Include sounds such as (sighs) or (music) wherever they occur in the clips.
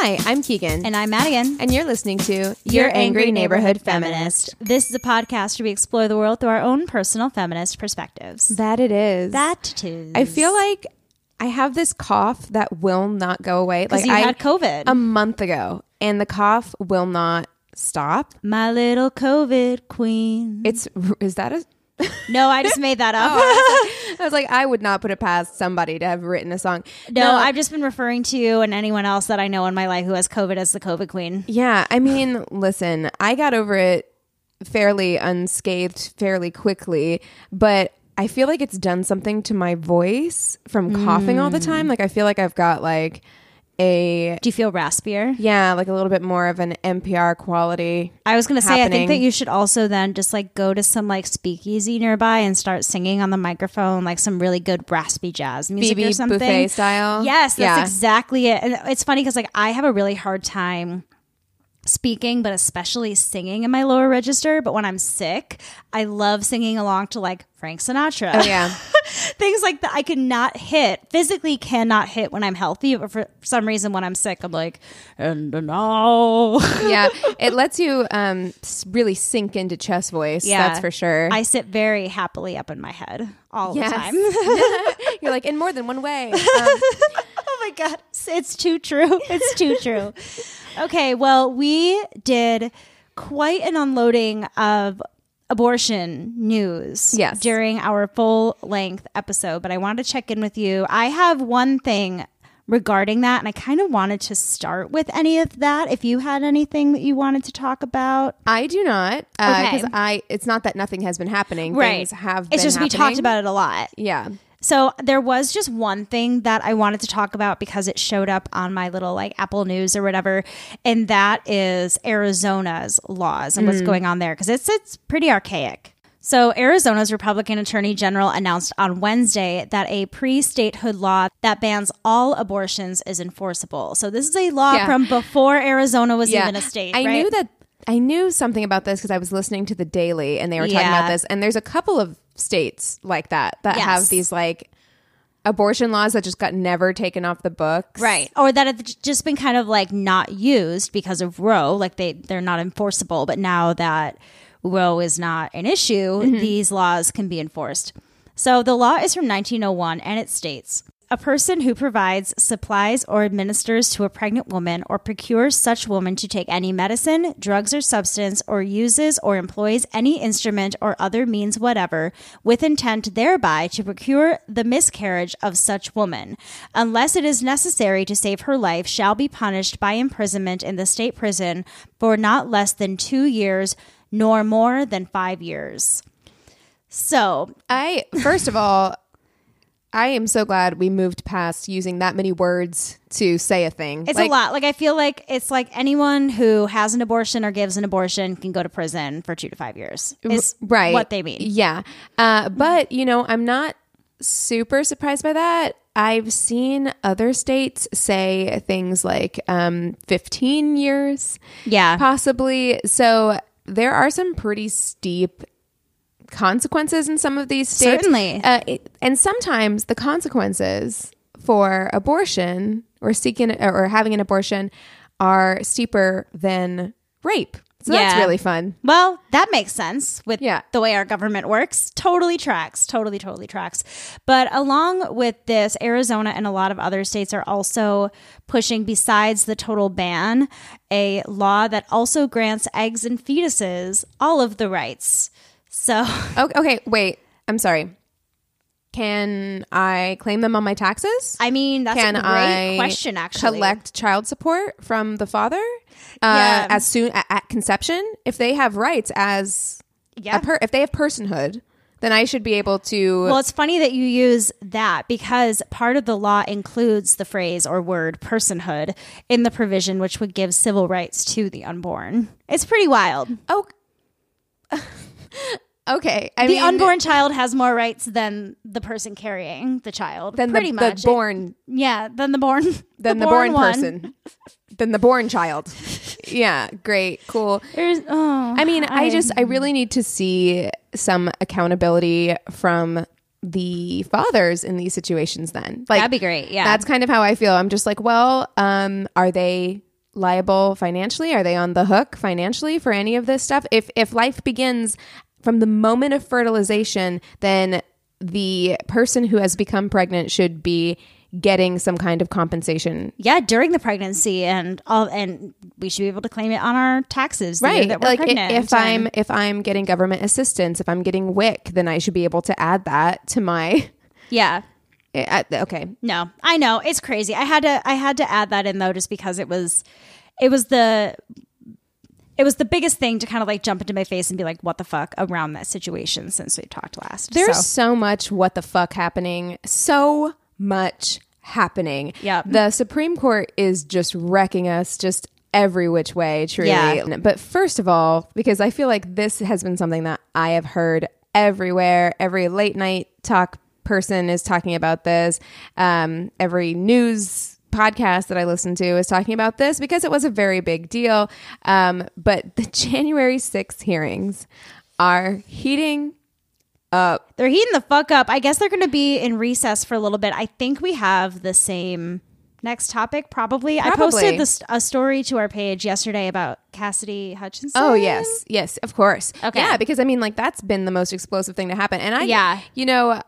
Hi, I'm Keegan. And I'm Madigan. And you're listening to Your Angry Neighborhood Feminist. This is a podcast where we explore the world through our own personal feminist perspectives. That it is. That too. I feel like I have this cough that will not go away. Like you I had COVID. a month ago, and the cough will not stop. My little COVID queen. It's is that a no, I just made that up. (laughs) Oh, I was like, I would not put it past somebody to have written a song. no, I've just been referring to you and anyone else that I know in my life who has COVID as the COVID queen. Yeah, I mean, listen, I got over it fairly unscathed fairly quickly, but I feel like it's done something to my voice from coughing all the mm. time. Like I feel like I've got like a Do you feel raspier? yeah, like a little bit more of an NPR quality. I was going to say, I think that you should also then just like go to some like speakeasy nearby and start singing on the microphone, like some really good raspy jazz music BB or something. buffet style? Yes, that's Yeah. exactly it. And it's funny because like I have a really hard time speaking, but especially singing in my lower register. But when I'm sick, I love singing along to like Frank Sinatra. Oh yeah. (laughs) (laughs) Things like that I cannot hit, physically cannot hit when I'm healthy. But for some reason, when I'm sick, I'm like, and now. (laughs) yeah, it lets you um really sink into chest voice. Yeah, that's for sure. I sit very happily up in my head all Yes. the time. (laughs) You're like in more than one way. Um, oh my god, it's too true. It's too true. Okay, well, we did quite an unloading of abortion news Yes. during our full length episode, but I wanted to check in with you. I have one thing regarding that and I kind of wanted to start with any of that if you had anything that you wanted to talk about. I do not because Okay. I. It's not that nothing has been happening. Things have. It's just we talked about it a lot. Yeah. So there was just one thing that I wanted to talk about because it showed up on my little like Apple News or whatever, and that is Arizona's laws and what's mm. going on there because it's it's pretty archaic. So Arizona's Republican Attorney General announced on Wednesday that a pre-statehood law that bans all abortions is enforceable. So this is a law Yeah. from before Arizona was Yeah. even a state. I right? knew that. I knew something about this because I was listening to the Daily and they were talking Yeah. about this. And there's a couple of states like that that Yes. have these like abortion laws that just got never taken off the books. right or that have just been kind of like not used because of roe like they they're not enforceable but now that roe is not an issue mm-hmm. these laws can be enforced so the law is from 1901 and it states a person who provides supplies or administers to a pregnant woman or procures such woman to take any medicine, drugs, or substance, or uses or employs any instrument or other means whatever, with intent thereby to procure the miscarriage of such woman, unless it is necessary to save her life, shall be punished by imprisonment in the state prison for not less than two years, nor more than five years. So I first of all, I am so glad we moved past using that many words to say a thing. It's Like, a lot. Like I feel like it's like anyone who has an abortion or gives an abortion can go to prison for two to five years. Is right what they mean. yeah uh, but you know i'm not super surprised by that i've seen other states say things like um, 15 years Yeah. possibly so there are some pretty steep consequences in some of these states. Certainly. Uh, it- and sometimes the consequences for abortion or seeking or having an abortion are steeper than rape. So that's really fun. Well, that makes sense with Yeah. the way our government works. Totally tracks. Totally, totally tracks. But along with this, Arizona and a lot of other states are also pushing, besides the total ban, a law that also grants eggs and fetuses all of the rights. So, (laughs) Okay, okay, wait. I'm sorry. Can I claim them on my taxes? I mean, that's Can a great I question, actually. collect child support from the father uh, Yeah. as soon at, at conception? If they have rights as Yeah. a per, if they have personhood, then I should be able to. Well, it's funny that you use that because part of the law includes the phrase or word personhood in the provision, which would give civil rights to the unborn. It's pretty wild. oh, okay. I the mean, unborn child has more rights than the person carrying the child. than pretty the, much. the born yeah, than the born. (laughs) than the, born, one. person than the born child. yeah, great, cool. There's, oh, I mean, I just I really need to see some accountability from the fathers in these situations then. Like That'd be great, yeah. That's kind of how I feel. I'm just like, well, um are they liable financially? Are they on the hook financially for any of this stuff? If if life begins from the moment of fertilization, then the person who has become pregnant should be getting some kind of compensation yeah, during the pregnancy and all, and we should be able to claim it on our taxes. right that we're like pregnant. if And- i'm if i'm getting government assistance if i'm getting wic then i should be able to add that to my (laughs) yeah. uh, okay No, I know it's crazy. I had to I had to add that in though, just because it was it was the it was the biggest thing to kind of like jump into my face and be like, "What the fuck?" around that situation since we talked last. there's So, so much what the fuck happening so much happening Yeah. the supreme court is just wrecking us just every which way truly Yeah. but first of all because i feel like this has been something that i have heard everywhere every late night talk person is talking about this um, every news podcast that i listened to is talking about this because it was a very big deal um, but the (laughs) january 6th hearings are heating up. they're heating the fuck up. I guess they're going to be in recess for a little bit. I think we have the same next topic. Probably. I posted this a story to our page yesterday about Cassidy Hutchinson. Oh yes, yes, of course. Okay. Yeah, because I mean, like that's been the most explosive thing to happen, and I, Yeah. you know,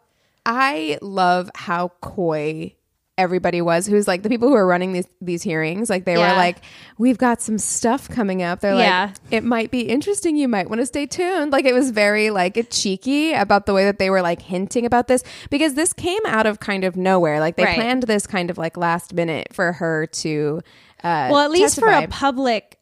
I love how coy everybody was. Who's like the people who are running these these hearings? Like they Yeah. were like, "We've got some stuff coming up." They're Yeah. like, "It might be interesting. You might want to stay tuned." Like it was very like cheeky about the way that they were like hinting about this because this came out of kind of nowhere. Like they Right. planned this kind of like last minute for her to. Uh, Well, at least for a public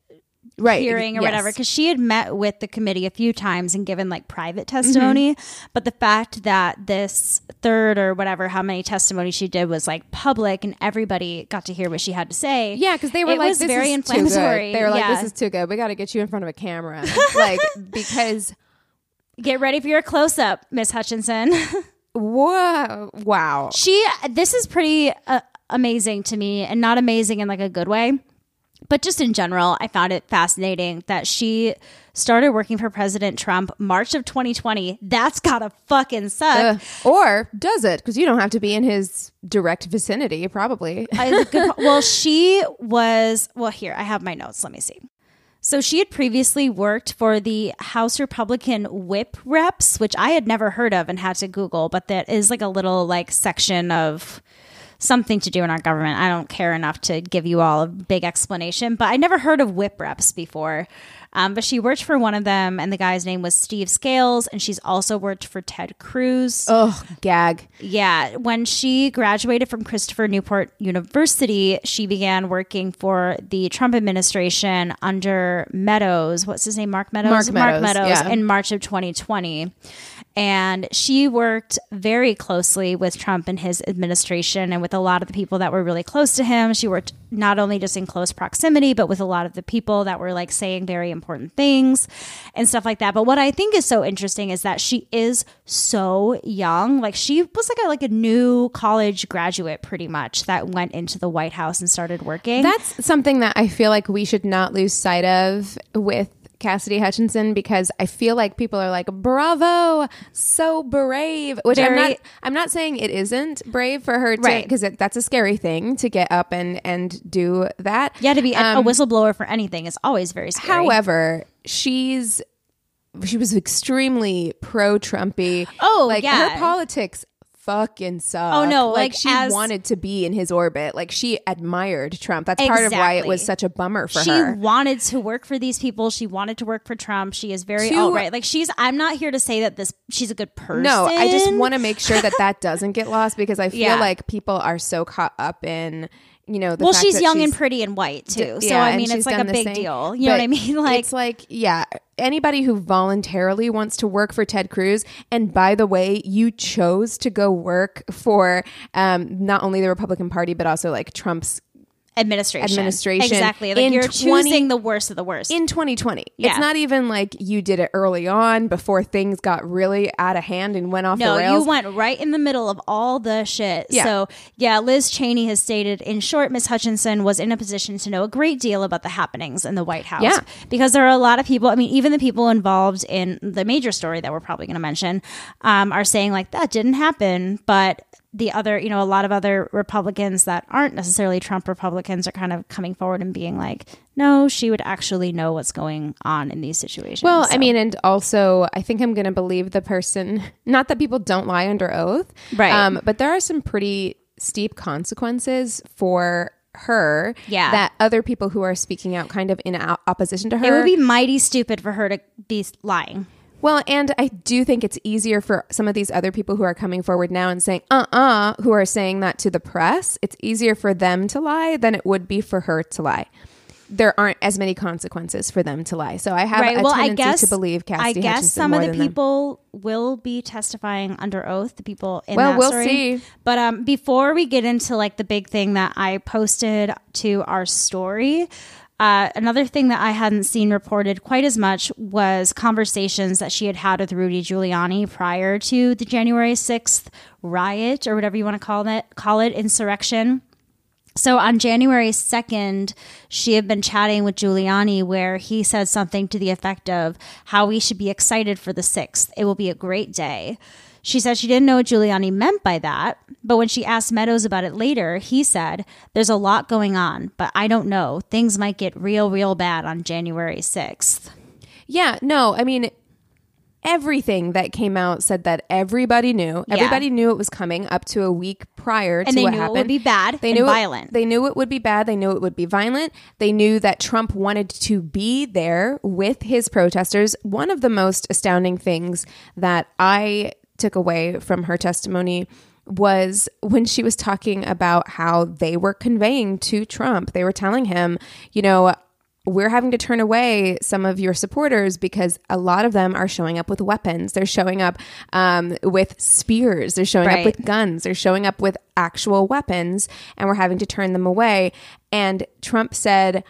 right hearing or yes. whatever because she had met with the committee a few times and given like private testimony Mm-hmm. but the fact that this third or whatever how many testimony she did was like public and everybody got to hear what she had to say Yeah, because they were it like, was "This very is too good." inflammatory They were like, Yeah. "This is too good. We got to get you in front of a camera." (laughs) like because get ready for your close-up miss hutchinson whoa, wow. she this is pretty uh, amazing to me and not amazing in like a good way but just in general i found it fascinating that she started working for president trump march of 2020 that's gotta fucking suck Uh, or does it? Because you don't have to be in his direct vicinity, probably. (laughs) I- good well, she was. Well, here I have my notes. Let me see. So she had previously worked for the House Republican Whip Reps, which I had never heard of and had to Google, but that is like a little like section of something to do in our government. I don't care enough to give you all a big explanation, but I never heard of Whip Reps before. Um, but she worked for one of them, and the guy's name was Steve Scalise, and she's also worked for Ted Cruz. oh, gag. Yeah, when she graduated from Christopher Newport University, she began working for the Trump administration under Meadows. What's his name? Mark Meadows. Mark Meadows, yeah. in March of 2020. And she worked very closely with Trump and his administration and with a lot of the people that were really close to him. She worked not only just in close proximity, but with a lot of the people that were like saying very important things and stuff like that. But what I think is so interesting is that she is so young. Like she was like a like a new college graduate pretty much that went into the White House and started working. That's something that I feel like we should not lose sight of with Cassidy Hutchinson because I feel like people are like, "Bravo, so brave." Which I'm not. I'm not saying it isn't brave for her to Right. because that's a scary thing to get up and and do that. Yeah, to be a- Um, a whistleblower for anything is always very scary. However, she's she was extremely pro Trumpy. Oh, like yeah. her politics fucking suck. Oh, no, like, like, she as- wanted to be in his orbit. Like she admired Trump. That's part of why it was such a bummer for she her. She wanted to work for these people. She wanted to work for Trump. She is very alt right. Like she's. I'm not here to say that this. She's a good person. No, I just (laughs) want to make sure that that doesn't get lost because I feel Yeah. like people are so caught up in you know the Well, she's young and pretty and white too. so Yeah, I mean, it's like a big deal. You know what I mean? (laughs) Like it's like yeah, anybody who voluntarily wants to work for Ted Cruz, and by the way, you chose to go work for um, not only the Republican Party but also like Trump's administration. Administration Exactly. Like in you're 20 choosing the worst of the worst. in 2020. Yeah. It's not even like you did it early on before things got really out of hand and went off no, the rails. you went right in the middle of all the shit. Yeah. So, yeah, Liz Cheney has stated, in short, Miss Hutchinson was in a position to know a great deal about the happenings in the White House. Yeah. Because there are a lot of people, I mean, even the people involved in the major story that we're probably going to mention um, are saying, like, that didn't happen. But the other, you know, a lot of other Republicans that aren't necessarily Trump Republicans are kind of coming forward and being like, no, she would actually know what's going on in these situations. Well, I mean, and also, I think I'm going to believe the person. (laughs) Not that people don't lie under oath, Right. Um, but there are some pretty steep consequences for her. Yeah. that other people who are speaking out, kind of in o- opposition to her, it would be mighty stupid for her to be lying. Well, and I do think it's easier for some of these other people who are coming forward now and saying, uh uh who are saying that to the press. It's easier for them to lie than it would be for her to lie. There aren't as many consequences for them to lie. So I have a well, I tendency guess to believe Cassidy I guess Hutchinson some of the than them. people will be testifying under oath. The people in Well, that we'll story. see. But um, before we get into like the big thing that I posted to our story. Uh, another thing that I hadn't seen reported quite as much was conversations that she had had with Rudy Giuliani prior to the January 6th riot or whatever you want to call it, call it insurrection. So on January 2nd, she had been chatting with Giuliani where he said something to the effect of how we should be excited for the 6th. It will be a great day. She said she didn't know what Giuliani meant by that, but when she asked Meadows about it later, he said, There's a lot going on, but I don't know. Things might get real, real bad on January 6th. Yeah, no, I mean, everything that came out said that everybody knew. Yeah. Everybody knew it was coming up to a week prior to And they what knew it happened. would be bad they knew it- violent. they knew it would be bad. They knew it would be violent. They knew that Trump wanted to be there with his protesters. One of the most astounding things that I took away from her testimony was when she was talking about how they were conveying to Trump. They were telling him, you know, we're having to turn away some of your supporters because a lot of them are showing up with weapons. They're showing up um, with spears. They're showing Right. up with guns. They're showing up with actual weapons, and we're having to turn them away. And Trump said,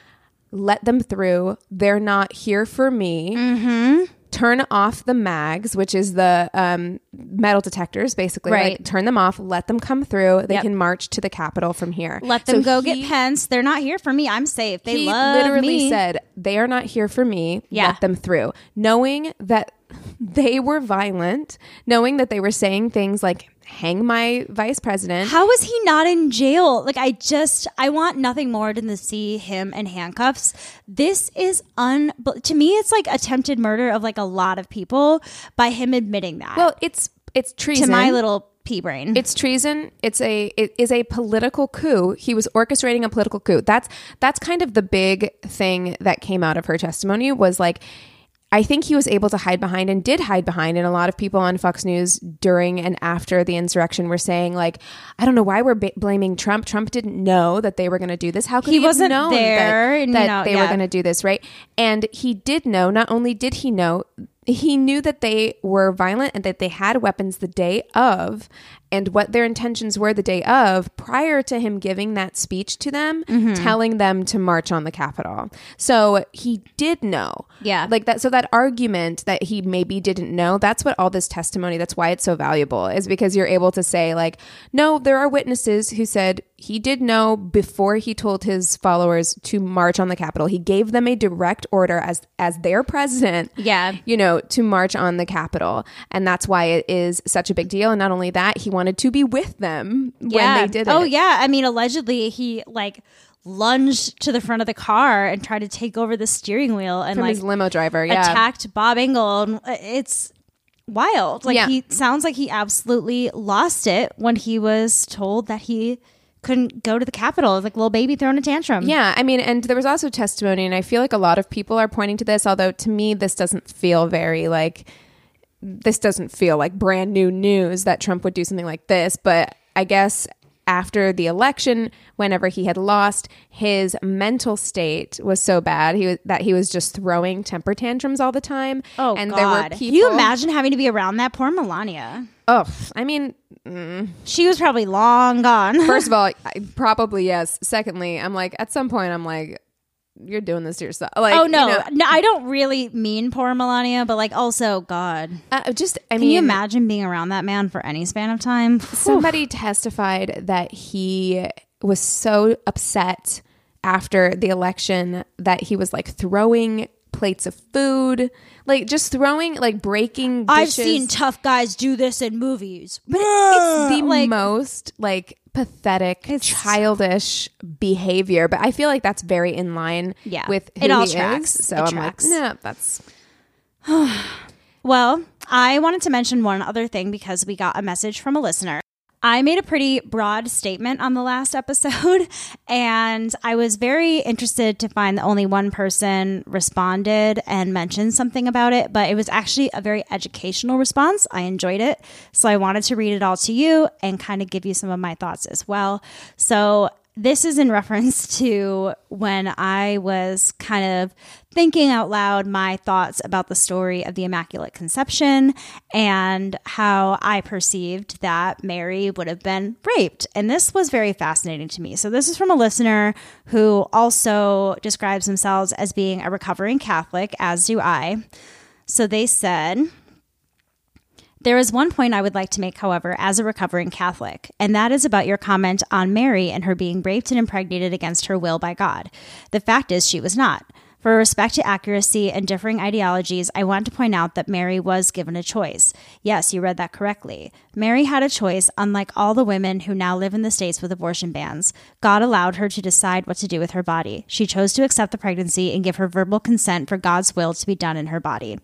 let them through. They're not here for me. Mm-hmm. Turn off the mags, which is the um, metal detectors, basically. Right. Like, turn them off. Let them come through. They Yep. can march to the Capitol from here. Let them So go he- get Pence. They're not here for me. I'm safe. They he love literally me. said they are not here for me Yeah. let them through knowing that (laughs) they were violent knowing that they were saying things like hang my vice president How was he not in jail? Like I just I want nothing more than to see him in handcuffs. This is un to me it's like attempted murder of like a lot of people by him admitting that. well it's it's treason. to my little pea brain. it's treason it's a it is a political coup he was orchestrating a political coup that's that's kind of the big thing that came out of her testimony was like I think he was able to hide behind and did hide behind. And a lot of people on Fox News during and after the insurrection were saying, like, I don't know why we're ba- blaming Trump. Trump didn't know that they were going to do this. How could He he, wasn't known there, that, that know, they were going to do this, right? And he did know. Not only did he know, he knew that they were violent and that they had weapons the day of, and what their intentions were the day of prior to him giving that speech to them, Mm-hmm. telling them to march on the Capitol. So he did know. Yeah. Like that. So that argument that he maybe didn't know, that's what all this testimony, that's why it's so valuable, is because you're able to say, like, no, there are witnesses who said he did know before he told his followers to march on the Capitol. He gave them a direct order as as their president Yeah. you know, to march on the Capitol. And that's why it is such a big deal. And not only that, he wanted to be with them when they did it. Oh yeah. I mean, allegedly he like lunged to the front of the car and tried to take over the steering wheel and From like his limo driver. Yeah. attacked Bob Engel. And uh, it's wild. Like Yeah. he sounds like he absolutely lost it when he was told that he couldn't go to the Capitol. It's like little baby throwing a tantrum. Yeah, I mean, and there was also testimony, and I feel like a lot of people are pointing to this, although to me, this doesn't feel very like, this doesn't feel like brand new news that Trump would do something like this. But I guess after the election, whenever he had lost, his mental state was so bad he was, that he was just throwing temper tantrums all the time. Oh and God! there were people. Can you imagine having to be around that poor Melania? Oh, I mean, She was probably long gone. (laughs) First of all, I, probably yes. Secondly, I'm like at some point I'm like, you're doing this to yourself. Like, oh no, you know, no, I don't really mean poor Melania, but like also God. uh, just I Can mean, you imagine being around that man for any span of time? somebody testified that he was so upset after the election that he was like throwing plates of food, like just throwing, like breaking. Dishes. I've seen tough guys do this in movies. but it's the like- most like pathetic, childish behavior. But I feel like that's very in line Yeah. with who It all he tracks. is. So It I'm tracks. like, no, that's (sighs) Well, I wanted to mention one other thing because we got a message from a listener. I made a pretty broad statement on the last episode, (laughs) and I was very interested to find that only one person responded and mentioned something about it, but it was actually a very educational response. I enjoyed it. So I wanted to read it all to you and kind of give you some of my thoughts as well. So this is in reference (laughs) to when I was kind of thinking out loud my thoughts about the story of the Immaculate Conception and how I perceived that Mary would have been raped. And this was very fascinating to me. So, this is from a listener who also describes themselves as being a recovering Catholic, as do I. So, they said, there is one point I would like to make, however, as a recovering Catholic, and that is about your comment on Mary and her being raped and impregnated against her will by God. The fact is, she was not. For respect to accuracy and differing ideologies, I want to point out that Mary was given a choice. Yes, you read that correctly. Mary had a choice, unlike all the women who now live in the States with abortion bans. God allowed her to decide what to do with her body. She chose to accept the pregnancy and give her verbal consent for God's will to be done in her body.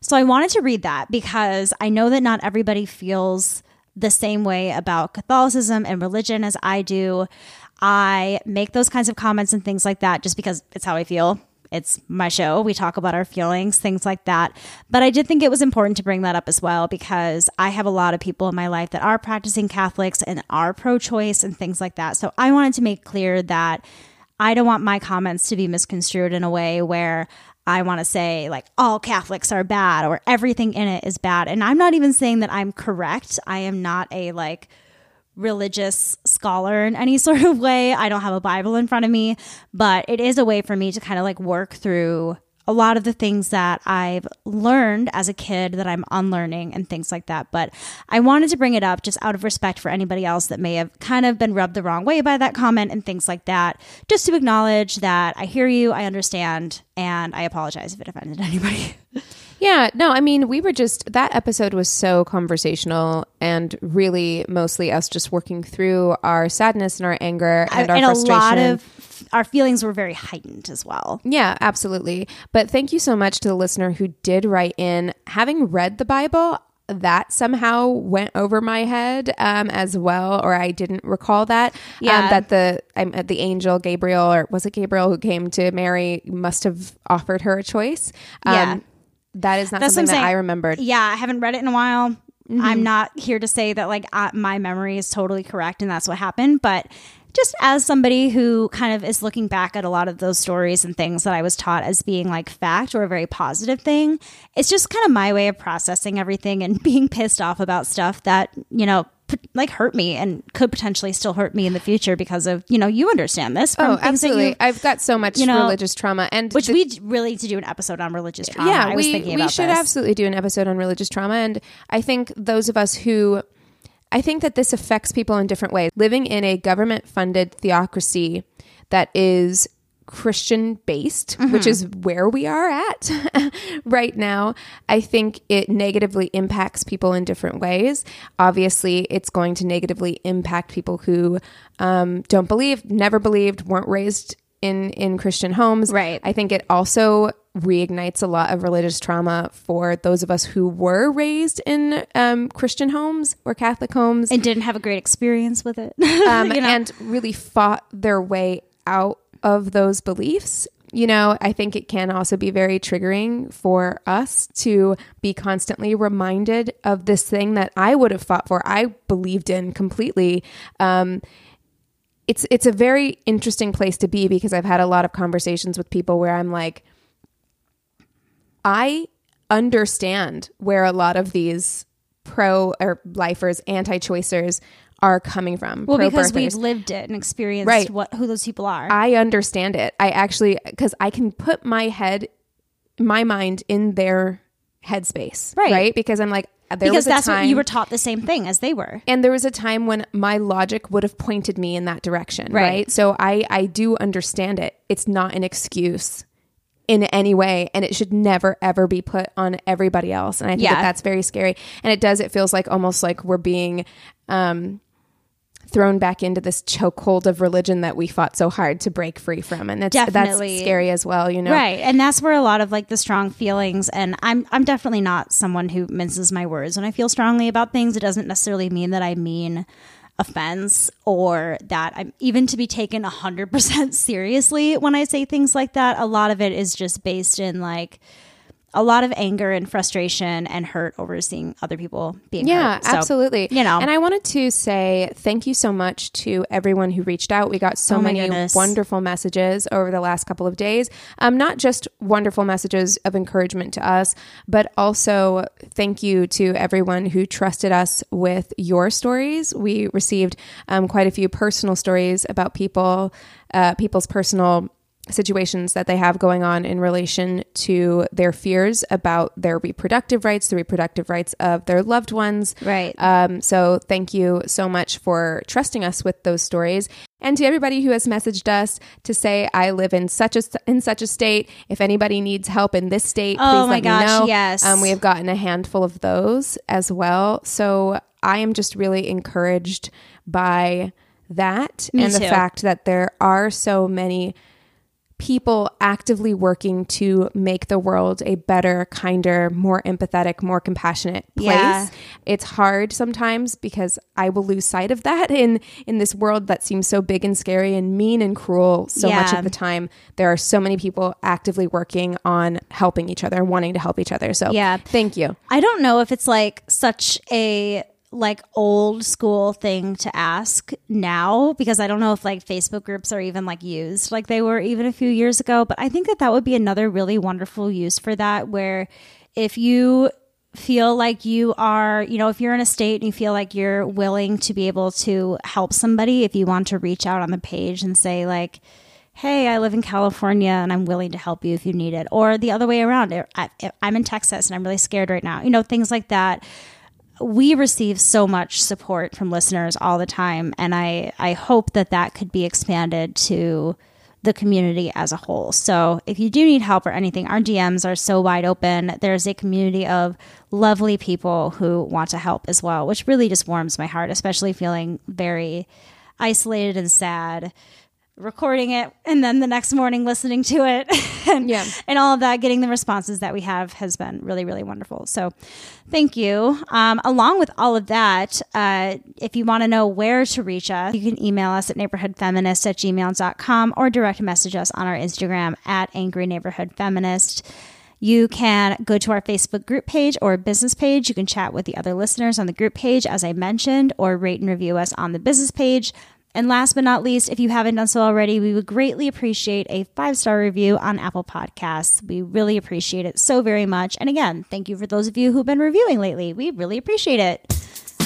So I wanted to read that because I know that not everybody feels the same way about Catholicism and religion as I do. I make those kinds of comments and things like that just because it's how I feel. It's my show. We talk about our feelings, things like that. But I did think it was important to bring that up as well because I have a lot of people in my life that are practicing Catholics and are pro choice and things like that. So I wanted to make clear that I don't want my comments to be misconstrued in a way where I want to say like all Catholics are bad or everything in it is bad. And I'm not even saying that I'm correct. I am not a like religious scholar in any (laughs) sort of way. I don't have a Bible in front of me, but it is a way for me to kind of like work through a lot of the things that I've learned as a kid that I'm unlearning and things like that. But I wanted to bring it up just out of respect for anybody else that may have kind of been rubbed the wrong way by that comment and things like that, just to acknowledge that I hear you, I understand, and I apologize if it offended (laughs) anybody. Yeah, no, I mean, we were just that episode was so conversational and really mostly us just working through our sadness and our anger and our and a frustration. lot of our feelings were very heightened as well. yeah, absolutely. But thank you so much to the listener who did write in. Having read the Bible, that somehow went over my head um, as well, or I didn't recall that. Yeah. um, that the um, the angel Gabriel, or was it Gabriel who came to Mary, must have offered her a choice. Um, Yeah. That is not That's something that. I remembered. Yeah, I haven't read it in a while. Mm-hmm. I'm not here to say that like my memory is totally correct and that's what happened, but just as somebody who kind of is looking back at a lot of those stories and things that I was taught as being like fact or a very positive thing, it's just kind of my way of processing everything and (laughs) being pissed off about stuff that, you know, like hurt me and could potentially still hurt me in the future because of you know you understand this from Oh, absolutely. you- I've got so much you know, religious trauma, and which the- we really need to do an episode on religious trauma. yeah, I was we thinking we should this. absolutely do an episode on religious trauma, and I think those of us who, I think that this affects people in different ways. Living in a government-funded theocracy that is Christian based, which Mm-hmm. is where we are at (laughs) right now, I think it negatively impacts people in different ways. Obviously, it's going to negatively impact people who um, don't believe, never believed, weren't raised in in Christian homes. Right. I think it also reignites a lot of religious trauma for those of us who were raised in um, Christian homes or Catholic homes and didn't have a great experience with it. (laughs) um, You know? and really fought their way out of those beliefs. You know, I think it can also be very triggering for us to be constantly reminded of this thing that I would have fought for, I believed in completely. Um, it's it's a very interesting place to be because I've had a lot of conversations with people where I'm like, I understand where a lot of these pro or lifers, anti-choicers are coming from. well, because pro-birthers. we've lived it and experienced Right. what who those people are. I understand it. I actually because I can put my head, my mind in their headspace, Right. Right, because I'm like there because was a that's time, what you were taught the same thing as they were. and there was a time when my logic would have pointed me in that direction, Right. right? So I I do understand it. It's not an excuse in any way and it should never ever be put on everybody else and i think Yeah. that that's very scary and it does it feels like almost like we're being um thrown back into this chokehold of religion that we fought so hard to break free from and that's Definitely. that's scary as well you know Right. And that's where a lot of like the strong feelings and I'm I'm definitely not someone who minces my words when I feel strongly about things. It doesn't necessarily mean that I mean offense or that I'm even to be taken 100% (laughs) seriously when I say things like that. A lot of it is just based in like a lot of anger and frustration and hurt over seeing other people being Yeah, hurt. So, absolutely. you know. and I wanted to say thank you so much to everyone who reached out. We got so Oh many goodness. wonderful messages over the last couple of days. Um, not just wonderful messages of encouragement to us, but also thank you to everyone who trusted us with your stories. We received um, quite a few personal stories about people, uh, people's personal situations that they have going on in relation to their fears about their reproductive rights, the reproductive rights of their loved ones. Right. Um, so thank you so much for trusting us with those stories. And to everybody who has messaged us to say, I live in such a in such a state. If anybody needs help in this state, Oh please my let gosh, me know. yes. Um, we have gotten a handful of those as well. So I am just really encouraged by that Me and the fact that there are so many people actively working to make the world a better, kinder, more empathetic, more compassionate place. Yeah. It's hard sometimes because I will lose sight of that in in this world that seems so big and scary and mean and cruel so much of the time. There are so many people actively working on helping each other wanting to help each other. So Yeah. thank you. I don't know if it's like such a like old school thing to ask now because I don't know if like Facebook groups are even like used like they were even a few years ago, but I think that that would be another really wonderful use for that where if you feel like you are, you know, if you're in a state and you feel like you're willing to be able to help somebody, if you want to reach out on the page and say like hey, I live in California and I'm willing to help you if you need it. Or the other way around, I, I'm in Texas and I'm really scared right now. You know, things like that. We receive so much support from listeners all the time. And I, I hope that that could be expanded to the community as a whole. So if you do need help or anything, our DMs are so wide open. There's a community of lovely people who want to help as well, which really just warms my heart, especially feeling very isolated and sad recording it and then the next morning listening to it (laughs) and, Yeah. and all of that getting the responses that we have has been really really wonderful so thank you um, along with all of that uh, if you want to know where to reach us you can email us at neighborhoodfeminist at gmail.com or direct message us on our instagram at angry neighborhood feminist you can go to our Facebook group page or business page. You can chat with the other listeners on the group page, as I mentioned, or rate and review us on the business page. And last but not least, if you haven't done so already, we would greatly appreciate a five star review on Apple Podcasts. We really appreciate it so very much. And again, thank you for those of you who've been reviewing lately. We really appreciate it.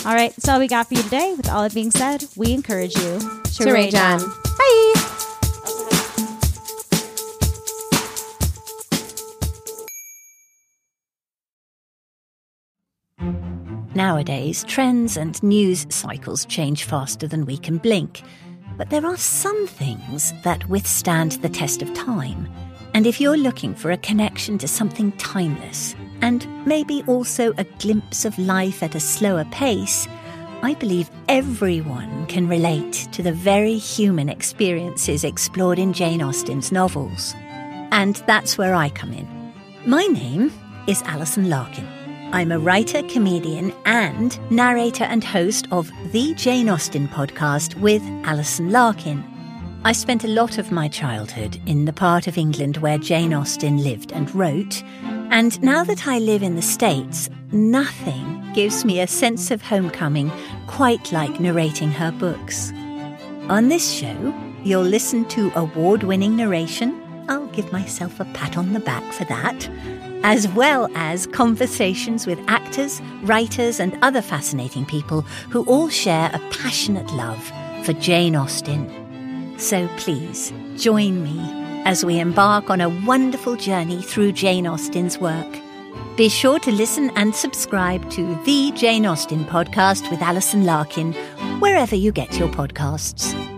All right, that's all we got for you today. With all that being said, we encourage you to, To rage on. Bye. Nowadays, trends and news cycles change faster than we can blink. But there are some things that withstand the test of time. And if you're looking for a connection to something timeless, and maybe also a glimpse of life at a slower pace, I believe everyone can relate to the very human experiences explored in Jane Austen's novels. And that's where I come in. My name is Alison Larkin. I'm a writer, comedian, and narrator and host of the Jane Austen podcast with Alison Larkin. I spent a lot of my childhood in the part of England where Jane Austen lived and wrote, and now that I live in the States, nothing gives me a sense of homecoming quite like narrating her books. On this show, you'll listen to award winning narration. I'll give myself a pat on the back for that. As well as conversations with actors, writers, and other fascinating people who all share a passionate love for Jane Austen. So please join me as we embark on a wonderful journey through Jane Austen's work. Be sure to listen and subscribe to the Jane Austen podcast with Alison Larkin, wherever you get your podcasts.